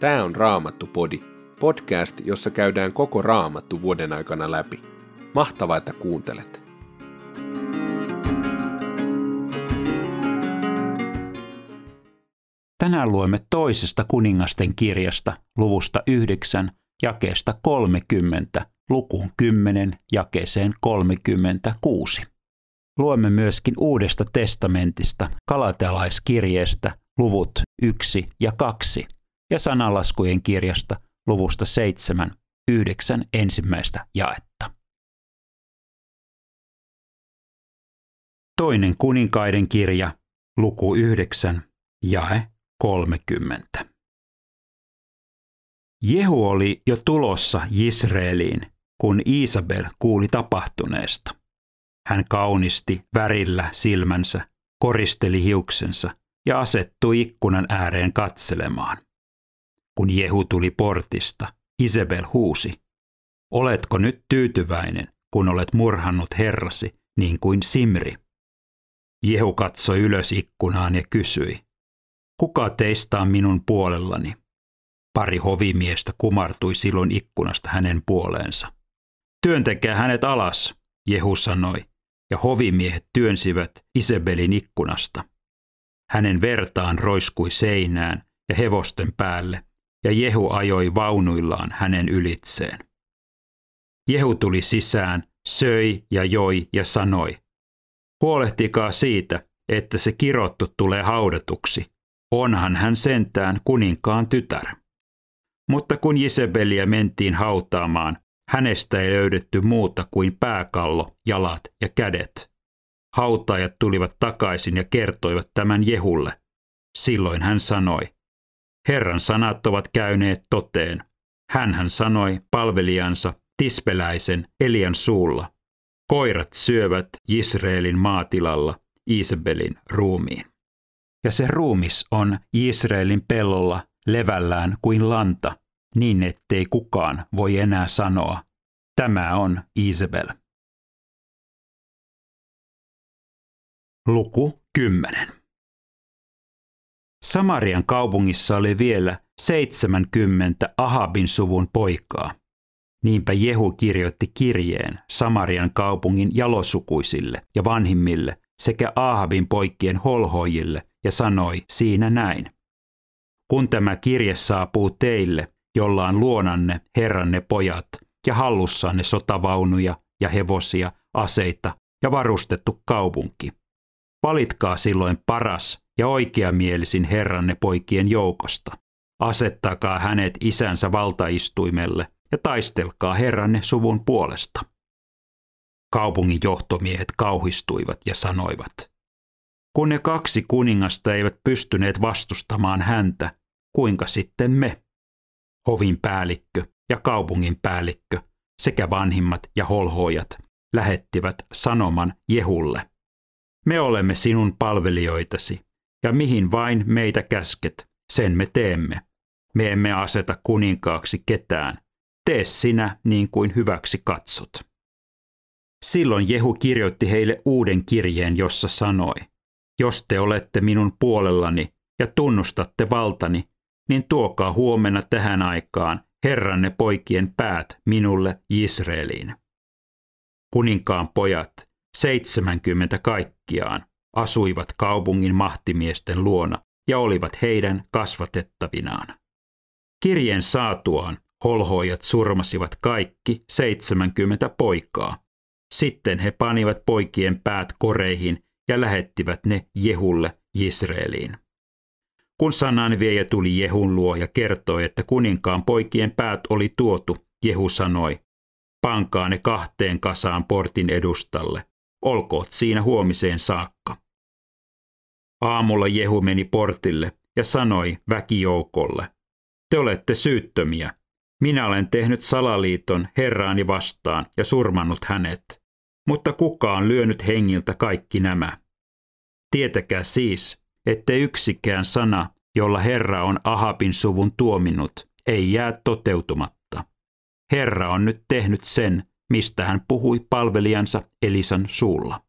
Tämä on Raamattu-podi, podcast, jossa käydään koko Raamattu vuoden aikana läpi. Mahtavaa, että kuuntelet! Tänään luemme toisesta kuningasten kirjasta luvusta 9, jakeesta 30, lukuun 10, jakeeseen 36. Luemme myöskin Uudesta testamentista, Kalatealaiskirjeestä, luvut 1 ja 2 ja sanalaskujen kirjasta luvusta 7, 9 ensimmäistä jaetta. Toinen kuninkaiden kirja, luku 9, jae 30. Jehu oli jo tulossa Israeliin, kun Isabel kuuli tapahtuneesta. Hän kaunisti värillä silmänsä, koristeli hiuksensa ja asettui ikkunan ääreen katselemaan. Kun Jehu tuli portista, Isabel huusi, Oletko nyt tyytyväinen, kun olet murhannut herrasi, niin kuin Simri? Jehu katsoi ylös ikkunaan ja kysyi, Kuka teistä on minun puolellani? Pari hovimiestä kumartui silloin ikkunasta hänen puoleensa. Työntekää hänet alas, Jehu sanoi, ja hovimiehet työnsivät Isabelin ikkunasta. Hänen vertaan roiskui seinään ja hevosten päälle, ja Jehu ajoi vaunuillaan hänen ylitseen. Jehu tuli sisään, söi ja joi ja sanoi, huolehtikaa siitä, että se kirottu tulee haudatuksi. Onhan hän sentään kuninkaan tytär. Mutta kun Jesebelia mentiin hautaamaan, hänestä ei löydetty muuta kuin pääkallo, jalat ja kädet. Hautaajat tulivat takaisin ja kertoivat tämän Jehulle. Silloin hän sanoi, Herran sanat ovat käyneet toteen. Hänhän sanoi palvelijansa tispeläisen Elian suulla. Koirat syövät Israelin maatilalla Isabelin ruumiin. Ja se ruumis on Israelin pellolla levällään kuin lanta, niin ettei kukaan voi enää sanoa, tämä on Isabel. Luku 10. Samarian kaupungissa oli vielä 70 Ahabin suvun poikaa. Niinpä Jehu kirjoitti kirjeen Samarian kaupungin jalosukuisille ja vanhimmille sekä Ahabin poikien holhoijille ja sanoi siinä näin. Kun tämä kirje saapuu teille, jolla on luonanne herranne pojat ja hallussanne sotavaunuja ja hevosia, aseita ja varustettu kaupunki. Valitkaa silloin paras ja oikeamielisin herranne poikien joukosta. Asettakaa hänet isänsä valtaistuimelle ja taistelkaa herranne suvun puolesta. Kaupungin johtomiehet kauhistuivat ja sanoivat, kun ne kaksi kuningasta eivät pystyneet vastustamaan häntä, kuinka sitten me? Hovin päällikkö ja kaupungin päällikkö sekä vanhimmat ja holhoojat lähettivät sanoman Jehulle. Me olemme sinun palvelijoitasi, ja mihin vain meitä käsket, sen me teemme. Me emme aseta kuninkaaksi ketään. Tee sinä niin kuin hyväksi katsot. Silloin Jehu kirjoitti heille uuden kirjeen, jossa sanoi, jos te olette minun puolellani ja tunnustatte valtani, niin tuokaa huomenna tähän aikaan herranne poikien päät minulle Israeliin. Kuninkaan pojat, seitsemänkymmentä kaikkiaan, asuivat kaupungin mahtimiesten luona ja olivat heidän kasvatettavinaan. Kirjeen saatuaan holhoijat surmasivat kaikki 70 poikaa. Sitten he panivat poikien päät koreihin ja lähettivät ne Jehulle Israeliin. Kun sananviejä tuli Jehun luo ja kertoi, että kuninkaan poikien päät oli tuotu, Jehu sanoi, pankaa ne kahteen kasaan portin edustalle, olkoot siinä huomiseen saakka. Aamulla Jehu meni portille ja sanoi väkijoukolle, te olette syyttömiä. Minä olen tehnyt salaliiton herraani vastaan ja surmannut hänet. Mutta kuka on lyönyt hengiltä kaikki nämä? Tietäkää siis, ettei yksikään sana, jolla Herra on Ahabin suvun tuominut, ei jää toteutumatta. Herra on nyt tehnyt sen, mistä hän puhui palvelijansa Elisan suulla.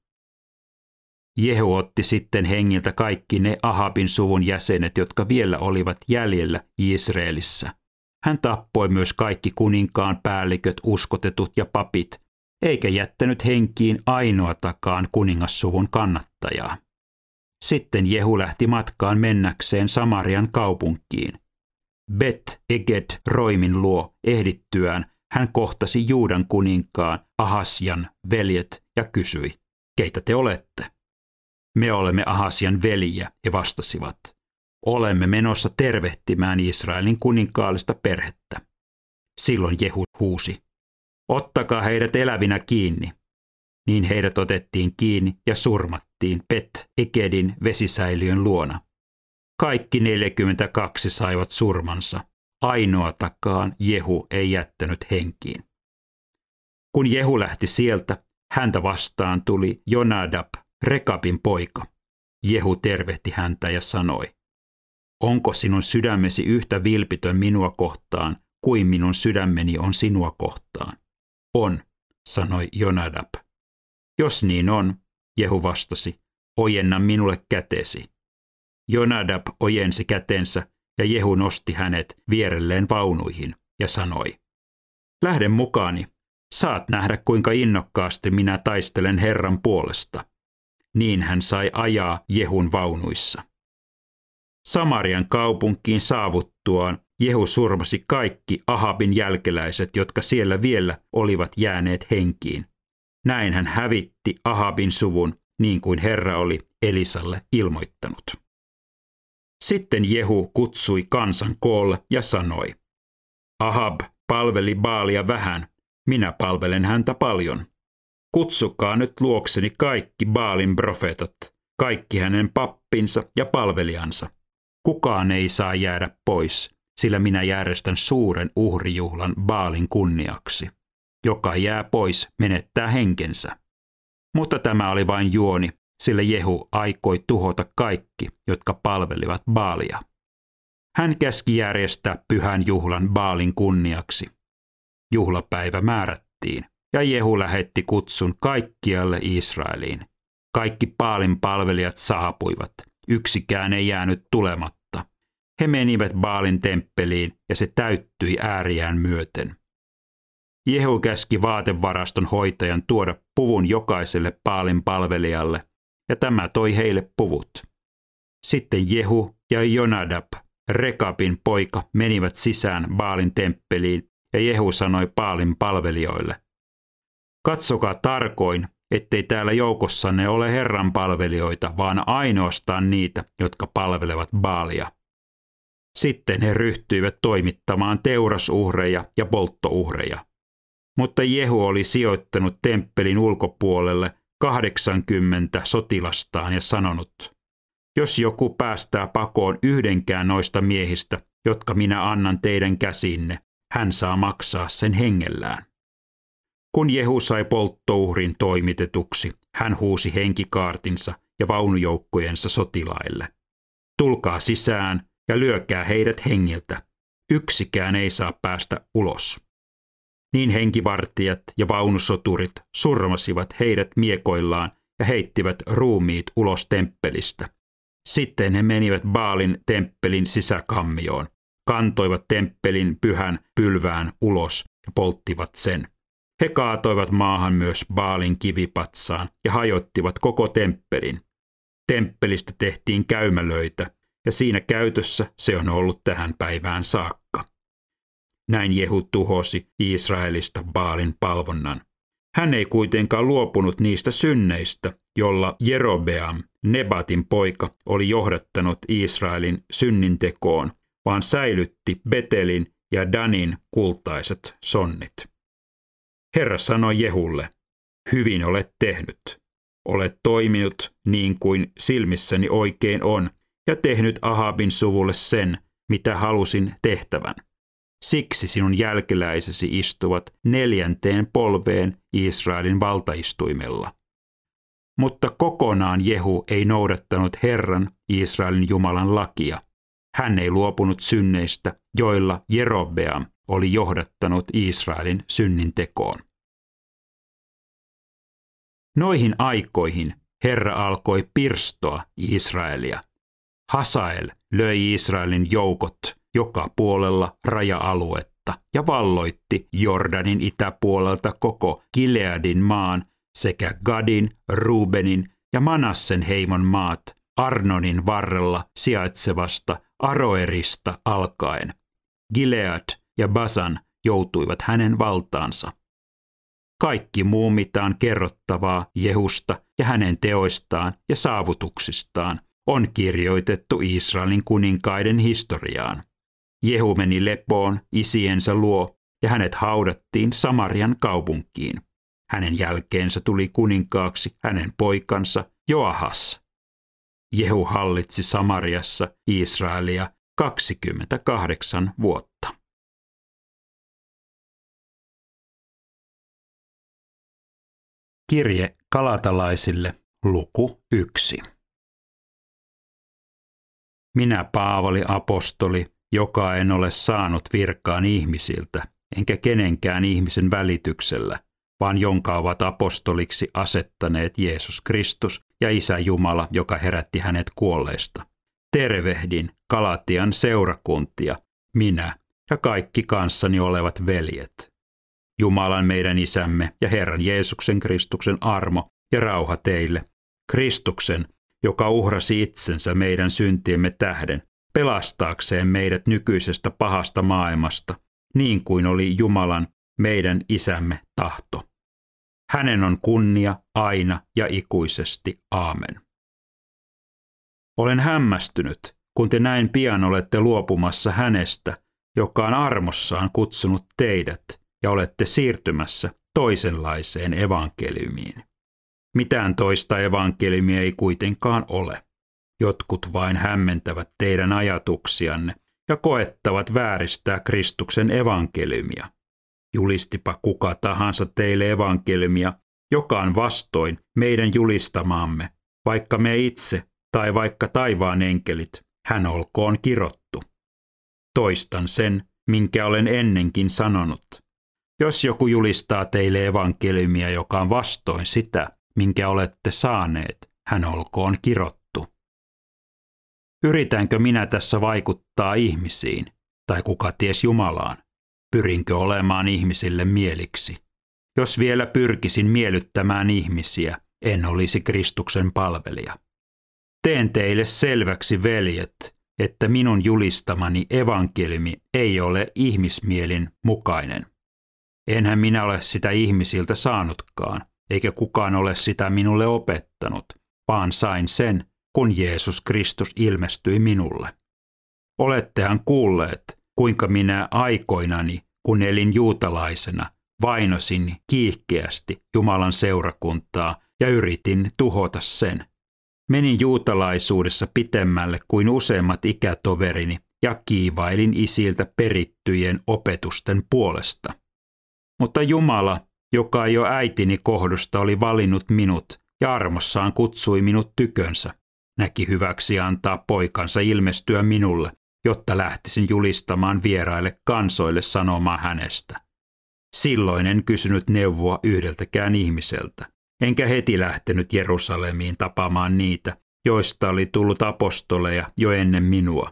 Jehu otti sitten hengiltä kaikki ne Ahabin suvun jäsenet, jotka vielä olivat jäljellä Israelissa. Hän tappoi myös kaikki kuninkaan päälliköt, uskotetut ja papit, eikä jättänyt henkiin ainoatakaan kuningassuvun kannattajaa. Sitten Jehu lähti matkaan mennäkseen Samarian kaupunkiin. Bet Eged Roimin luo ehdittyään hän kohtasi Juudan kuninkaan Ahasjan veljet ja kysyi, keitä te olette? Me olemme Ahasian veliä, he vastasivat. Olemme menossa tervehtimään Israelin kuninkaallista perhettä. Silloin Jehu huusi, ottakaa heidät elävinä kiinni. Niin heidät otettiin kiinni ja surmattiin Pet Ekedin vesisäiliön luona. Kaikki 42 saivat surmansa. Ainoatakaan Jehu ei jättänyt henkiin. Kun Jehu lähti sieltä, häntä vastaan tuli Jonadab, Rekabin poika. Jehu tervehti häntä ja sanoi, Onko sinun sydämesi yhtä vilpitön minua kohtaan kuin minun sydämeni on sinua kohtaan? On, sanoi Jonadab. Jos niin on, Jehu vastasi, ojenna minulle kätesi. Jonadab ojensi kätensä ja Jehu nosti hänet vierelleen vaunuihin ja sanoi, Lähden mukaani, saat nähdä kuinka innokkaasti minä taistelen Herran puolesta. Niin hän sai ajaa Jehun vaunuissa. Samarian kaupunkiin saavuttuaan Jehu surmasi kaikki Ahabin jälkeläiset, jotka siellä vielä olivat jääneet henkiin. Näin hän hävitti Ahabin suvun, niin kuin Herra oli Elisalle ilmoittanut. Sitten Jehu kutsui kansan koolle ja sanoi, Ahab palveli Baalia vähän, minä palvelen häntä paljon. Kutsukaa nyt luokseni kaikki Baalin profeetat, kaikki hänen pappinsa ja palvelijansa. Kukaan ei saa jäädä pois, sillä minä järjestän suuren uhrijuhlan Baalin kunniaksi. Joka jää pois, menettää henkensä. Mutta tämä oli vain juoni, sillä Jehu aikoi tuhota kaikki, jotka palvelivat Baalia. Hän käski järjestää pyhän juhlan Baalin kunniaksi. Juhlapäivä määrättiin, ja Jehu lähetti kutsun kaikkialle Israeliin. Kaikki Baalin palvelijat saapuivat, yksikään ei jäänyt tulematta. He menivät Baalin temppeliin, ja se täyttyi ääriään myöten. Jehu käski vaatevaraston hoitajan tuoda puvun jokaiselle Baalin palvelijalle, ja tämä toi heille puvut. Sitten Jehu ja Jonadab, Rekabin poika, menivät sisään Baalin temppeliin, ja Jehu sanoi Baalin palvelijoille, Katsokaa tarkoin, ettei täällä joukossanne ole Herran palvelijoita, vaan ainoastaan niitä, jotka palvelevat Baalia. Sitten he ryhtyivät toimittamaan teurasuhreja ja polttouhreja. Mutta Jehu oli sijoittanut temppelin ulkopuolelle 80 sotilastaan ja sanonut, jos joku päästää pakoon yhdenkään noista miehistä, jotka minä annan teidän käsinne, hän saa maksaa sen hengellään. Kun Jehu sai polttouhrin toimitetuksi, hän huusi henkikaartinsa ja vaunujoukkojensa sotilaille. Tulkaa sisään ja lyökää heidät hengiltä. Yksikään ei saa päästä ulos. Niin henkivartijat ja vaunusoturit surmasivat heidät miekoillaan ja heittivät ruumiit ulos temppelistä. Sitten he menivät Baalin temppelin sisäkammioon, kantoivat temppelin pyhän pylvään ulos ja polttivat sen. He kaatoivat maahan myös Baalin kivipatsaan ja hajottivat koko temppelin. Temppelistä tehtiin käymälöitä, ja siinä käytössä se on ollut tähän päivään saakka. Näin Jehu tuhosi Israelista Baalin palvonnan. Hän ei kuitenkaan luopunut niistä synneistä, jolla Jerobeam, Nebatin poika, oli johdattanut Israelin synnintekoon, vaan säilytti Betelin ja Danin kultaiset sonnit. Herra sanoi Jehulle, hyvin olet tehnyt. Olet toiminut niin kuin silmissäni oikein on ja tehnyt Ahabin suvulle sen, mitä halusin tehtävän. Siksi sinun jälkeläisesi istuvat neljänteen polveen Israelin valtaistuimella. Mutta kokonaan Jehu ei noudattanut Herran, Israelin Jumalan lakia. Hän ei luopunut synneistä, joilla Jerobeam oli johdattanut Israelin synnin tekoon. Noihin aikoihin Herra alkoi pirstoa Israelia. Hasael löi Israelin joukot joka puolella raja-aluetta ja valloitti Jordanin itäpuolelta koko Gileadin maan sekä Gadin, Rubenin ja Manassen heimon maat Arnonin varrella sijaitsevasta Aroerista alkaen. Gilead ja Basan joutuivat hänen valtaansa. Kaikki muu mitään kerrottavaa Jehusta ja hänen teoistaan ja saavutuksistaan on kirjoitettu Israelin kuninkaiden historiaan. Jehu meni lepoon isiensä luo ja hänet haudattiin Samarian kaupunkiin. Hänen jälkeensä tuli kuninkaaksi hänen poikansa Joahas. Jehu hallitsi Samariassa Israelia 28 vuotta. Kirje kalatalaisille luku 1. Minä Paavali apostoli, joka en ole saanut virkaan ihmisiltä, enkä kenenkään ihmisen välityksellä, vaan jonka ovat apostoliksi asettaneet Jeesus Kristus ja Isä Jumala, joka herätti hänet kuolleista. Tervehdin Kalatian seurakuntia, minä ja kaikki kanssani olevat veljet. Jumalan meidän isämme ja Herran Jeesuksen Kristuksen armo ja rauha teille. Kristuksen, joka uhrasi itsensä meidän syntiemme tähden, pelastaakseen meidät nykyisestä pahasta maailmasta, niin kuin oli Jumalan, meidän isämme tahto. Hänen on kunnia aina ja ikuisesti. Aamen. Olen hämmästynyt, kun te näin pian olette luopumassa hänestä, joka on armossaan kutsunut teidät, ja olette siirtymässä toisenlaiseen evankeliumiin. Mitään toista evankeliumia ei kuitenkaan ole. Jotkut vain hämmentävät teidän ajatuksianne ja koettavat vääristää Kristuksen evankeliumia. Julistipa kuka tahansa teille evankeliumia, joka on vastoin meidän julistamaamme, vaikka me itse tai vaikka taivaan enkelit, hän olkoon kirottu. Toistan sen, minkä olen ennenkin sanonut. Jos joku julistaa teille evankeliumia, joka on vastoin sitä, minkä olette saaneet, hän olkoon kirottu. Yritänkö minä tässä vaikuttaa ihmisiin, tai kuka ties Jumalaan? Pyrinkö olemaan ihmisille mieliksi? Jos vielä pyrkisin miellyttämään ihmisiä, en olisi Kristuksen palvelija. Teen teille selväksi, veljet, että minun julistamani evankeliumi ei ole ihmismielin mukainen. Enhän minä ole sitä ihmisiltä saanutkaan, eikä kukaan ole sitä minulle opettanut, vaan sain sen, kun Jeesus Kristus ilmestyi minulle. Olettehan kuulleet, kuinka minä aikoinani, kun elin juutalaisena, vainosin kiihkeästi Jumalan seurakuntaa ja yritin tuhota sen. Menin juutalaisuudessa pitemmälle kuin useimmat ikätoverini ja kiivailin isiltä perittyjen opetusten puolesta. Mutta Jumala, joka jo äitini kohdusta oli valinnut minut ja armossaan kutsui minut tykönsä, näki hyväksi antaa poikansa ilmestyä minulle, jotta lähtisin julistamaan vieraille kansoille sanomaan hänestä. Silloin en kysynyt neuvoa yhdeltäkään ihmiseltä, enkä heti lähtenyt Jerusalemiin tapaamaan niitä, joista oli tullut apostoleja jo ennen minua.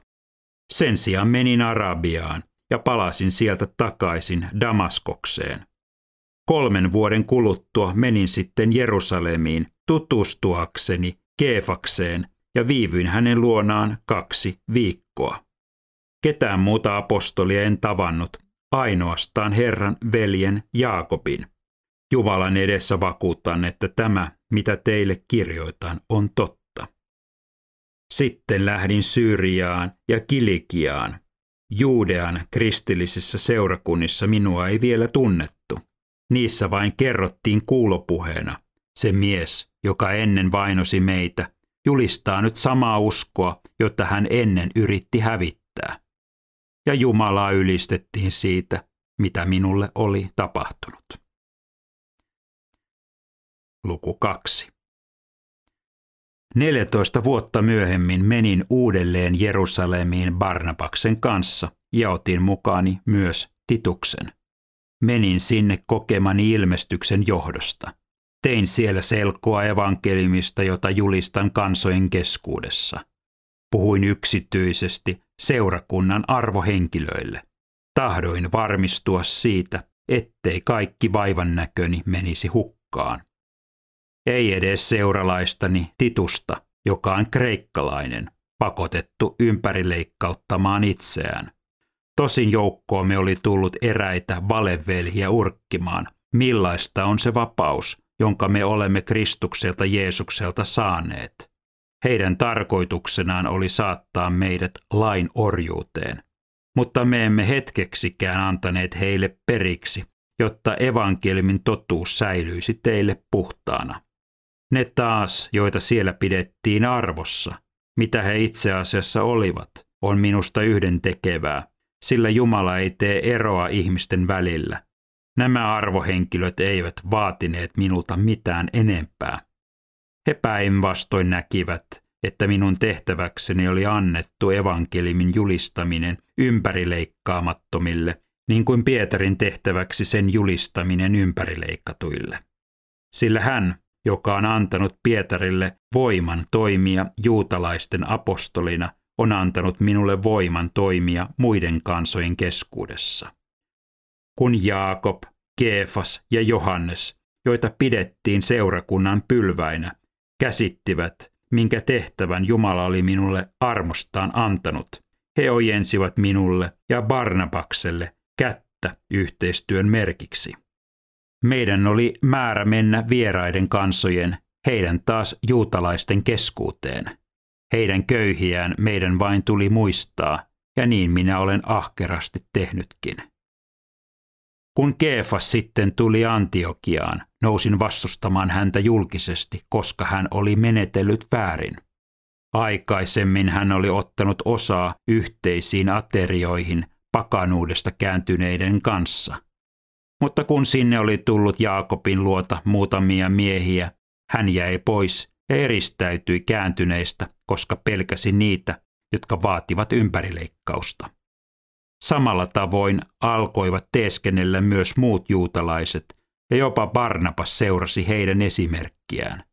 Sen sijaan menin Arabiaan ja palasin sieltä takaisin Damaskokseen. Kolmen vuoden kuluttua menin sitten Jerusalemiin tutustuakseni Keefakseen ja viivyin hänen luonaan kaksi viikkoa. Ketään muuta apostolia en tavannut, ainoastaan Herran veljen Jaakobin. Jumalan edessä vakuutan, että tämä, mitä teille kirjoitan, on totta. Sitten lähdin Syyriaan ja Kilikiaan. Juudean kristillisissä seurakunnissa minua ei vielä tunnettu. Niissä vain kerrottiin kuulopuheena. Se mies, joka ennen vainosi meitä, julistaa nyt samaa uskoa, jota hän ennen yritti hävittää. Ja Jumalaa ylistettiin siitä, mitä minulle oli tapahtunut. Luku 2. 14 vuotta myöhemmin menin uudelleen Jerusalemiin Barnabaksen kanssa ja otin mukaani myös Tituksen. Menin sinne kokemani ilmestyksen johdosta. Tein siellä selkoa evankeliumista, jota julistan kansojen keskuudessa. Puhuin yksityisesti seurakunnan arvohenkilöille. Tahdoin varmistua siitä, ettei kaikki vaivan näköni menisi hukkaan. Ei edes seuralaistani Titusta, joka on kreikkalainen, pakotettu ympärileikkauttamaan itseään. Tosin joukkoomme oli tullut eräitä valevelhiä urkkimaan, millaista on se vapaus, jonka me olemme Kristukselta Jeesukselta saaneet. Heidän tarkoituksenaan oli saattaa meidät lain orjuuteen. Mutta me emme hetkeksikään antaneet heille periksi, jotta evankeliumin totuus säilyisi teille puhtaana. Ne taas, joita siellä pidettiin arvossa, mitä he itse asiassa olivat, on minusta yhden tekevää, sillä Jumala ei tee eroa ihmisten välillä. Nämä arvohenkilöt eivät vaatineet minulta mitään enempää. He päinvastoin näkivät, että minun tehtäväkseni oli annettu evankelimin julistaminen ympärileikkaamattomille, niin kuin Pietarin tehtäväksi sen julistaminen ympärileikkatuille. Sillä hän, joka on antanut Pietarille voiman toimia juutalaisten apostolina, on antanut minulle voiman toimia muiden kansojen keskuudessa. Kun Jaakob, Keefas ja Johannes, joita pidettiin seurakunnan pylväinä, käsittivät, minkä tehtävän Jumala oli minulle armostaan antanut, he ojensivat minulle ja Barnabakselle kättä yhteistyön merkiksi. Meidän oli määrä mennä vieraiden kansojen, heidän taas juutalaisten keskuuteen. Heidän köyhiään meidän vain tuli muistaa, ja niin minä olen ahkerasti tehnytkin. Kun Keefas sitten tuli Antiokiaan, nousin vastustamaan häntä julkisesti, koska hän oli menetellyt väärin. Aikaisemmin hän oli ottanut osaa yhteisiin aterioihin pakanuudesta kääntyneiden kanssa. Mutta kun sinne oli tullut Jaakobin luota muutamia miehiä, hän jäi pois ja eristäytyi kääntyneistä, koska pelkäsi niitä, jotka vaativat ympärileikkausta. Samalla tavoin alkoivat teeskennellä myös muut juutalaiset, ja jopa Barnabas seurasi heidän esimerkkiään.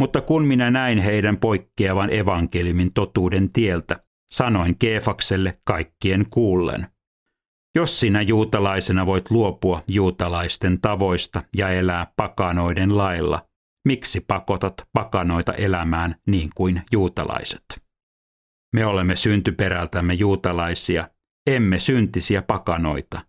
Mutta kun minä näin heidän poikkeavan evankelimin totuuden tieltä, sanoin Keefakselle kaikkien kuullen. Jos sinä juutalaisena voit luopua juutalaisten tavoista ja elää pakanoiden lailla, miksi pakotat pakanoita elämään niin kuin juutalaiset? Me olemme syntyperältämme juutalaisia, emme syntisiä pakanoita.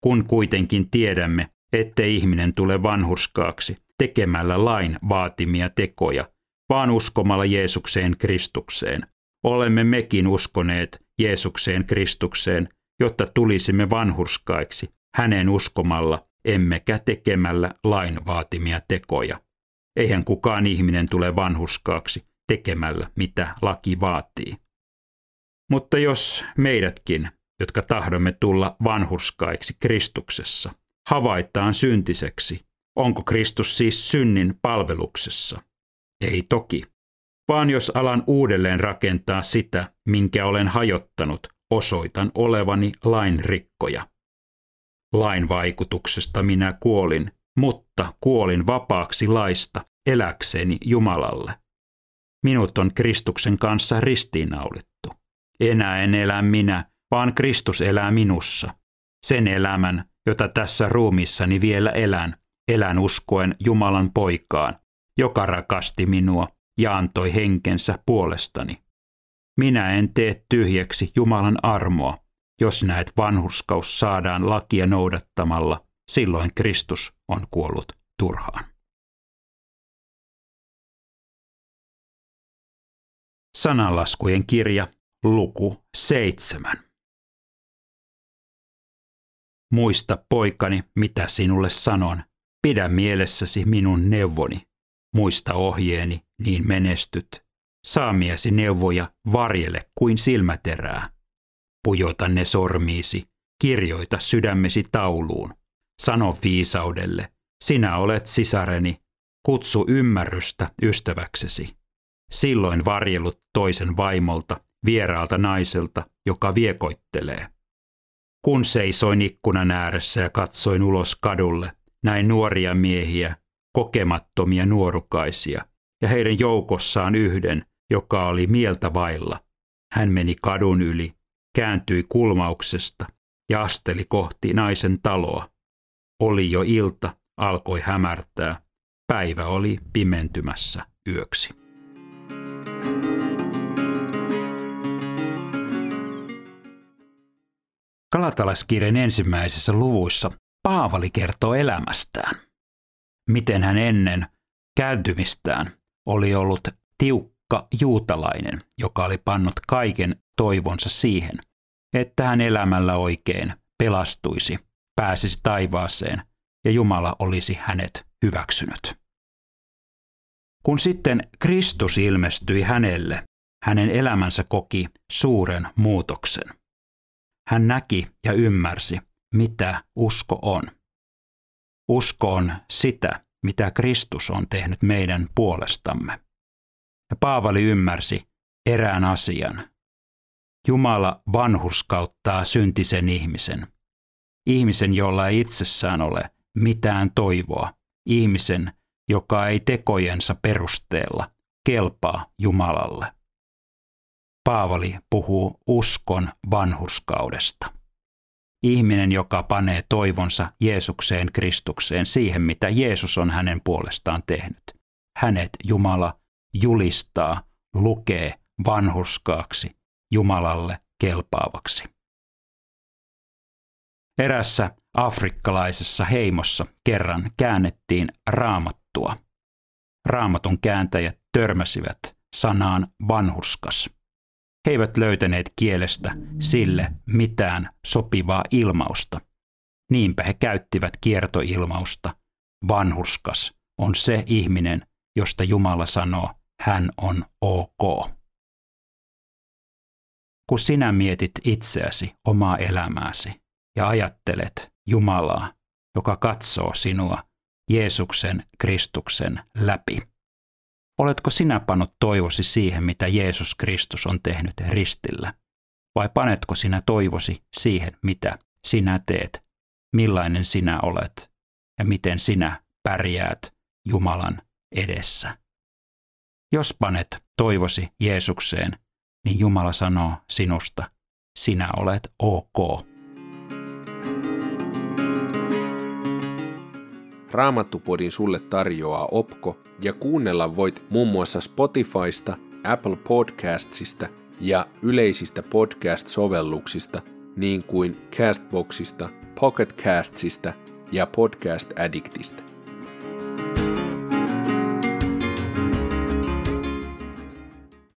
Kun kuitenkin tiedämme, ettei ihminen tule vanhurskaaksi tekemällä lain vaatimia tekoja, vaan uskomalla Jeesukseen Kristukseen, olemme mekin uskoneet Jeesukseen Kristukseen, jotta tulisimme vanhurskaiksi hänen uskomalla, emmekä tekemällä lain vaatimia tekoja. Eihän kukaan ihminen tule vanhuskaaksi tekemällä, mitä laki vaatii. Mutta jos meidätkin, jotka tahdomme tulla vanhurskaiksi Kristuksessa, havaitaan syntiseksi, onko Kristus siis synnin palveluksessa? Ei toki. Vaan jos alan uudelleen rakentaa sitä, minkä olen hajottanut, osoitan olevani lain rikkoja. Lain vaikutuksesta minä kuolin, mutta kuolin vapaaksi laista eläkseni Jumalalle. Minut on Kristuksen kanssa ristiinnaulittu. Enää en elä minä, vaan Kristus elää minussa. Sen elämän, jota tässä ruumissani vielä elän, elän uskoen Jumalan poikaan, joka rakasti minua ja antoi henkensä puolestani. Minä en tee tyhjäksi Jumalan armoa. Jos näet vanhurskaus saadaan lakia noudattamalla, silloin Kristus on kuollut turhaan. Sananlaskujen kirja, luku 7. Muista, poikani, mitä sinulle sanon. Pidä mielessäsi minun neuvoni. Muista ohjeeni, niin menestyt. Saamiesi neuvoja varjele kuin silmäterää. Pujota ne sormiisi, kirjoita sydämesi tauluun. Sano viisaudelle, sinä olet sisareni, kutsu ymmärrystä ystäväksesi. Silloin varjelut toisen vaimolta, vieraalta naiselta, joka viekoittelee. Kun seisoin ikkunan ääressä ja katsoin ulos kadulle, näin nuoria miehiä, kokemattomia nuorukaisia ja heidän joukossaan yhden, joka oli mieltä vailla. Hän meni kadun yli, kääntyi kulmauksesta ja asteli kohti naisen taloa. Oli jo ilta, alkoi hämärtää. Päivä oli pimentymässä yöksi. Kalatalaiskirjan ensimmäisissä luvuissa Paavali kertoo elämästään. Miten hän ennen kääntymistään oli ollut tiukka juutalainen, joka oli pannut kaiken toivonsa siihen, että hän elämällä oikein pelastuisi, pääsisi taivaaseen ja Jumala olisi hänet hyväksynyt. Kun sitten Kristus ilmestyi hänelle, hänen elämänsä koki suuren muutoksen. Hän näki ja ymmärsi, mitä usko on. Usko on sitä, mitä Kristus on tehnyt meidän puolestamme. Ja Paavali ymmärsi erään asian. Jumala vanhurskauttaa syntisen ihmisen. Ihmisen, jolla ei itsessään ole mitään toivoa. Ihmisen, joka ei tekojensa perusteella kelpaa Jumalalle. Paavali puhuu uskon vanhurskaudesta. Ihminen, joka panee toivonsa Jeesukseen Kristukseen siihen, mitä Jeesus on hänen puolestaan tehnyt. Hänet Jumala julistaa, lukee vanhurskaaksi, Jumalalle kelpaavaksi. Erässä afrikkalaisessa heimossa kerran käännettiin raamattua. Raamatun kääntäjät törmäsivät sanaan vanhurskas. He eivät löytäneet kielestä sille mitään sopivaa ilmausta. Niinpä he käyttivät kiertoilmausta. Vanhurskas on se ihminen, josta Jumala sanoo, hän on ok. Kun sinä mietit itseäsi, omaa elämääsi ja ajattelet Jumalaa, joka katsoo sinua Jeesuksen Kristuksen läpi – Oletko sinä pannut toivosi siihen, mitä Jeesus Kristus on tehnyt ristillä? Vai panetko sinä toivosi siihen, mitä sinä teet, millainen sinä olet ja miten sinä pärjäät Jumalan edessä? Jos panet toivosi Jeesukseen, niin Jumala sanoo sinusta, sinä olet ok. Raamattupodin sulle tarjoaa Opko ja kuunnella voit muun muassa Spotifysta, Apple Podcastsista ja yleisistä podcast-sovelluksista niin kuin Castboxista, Pocket Castsista ja Podcast Addictista.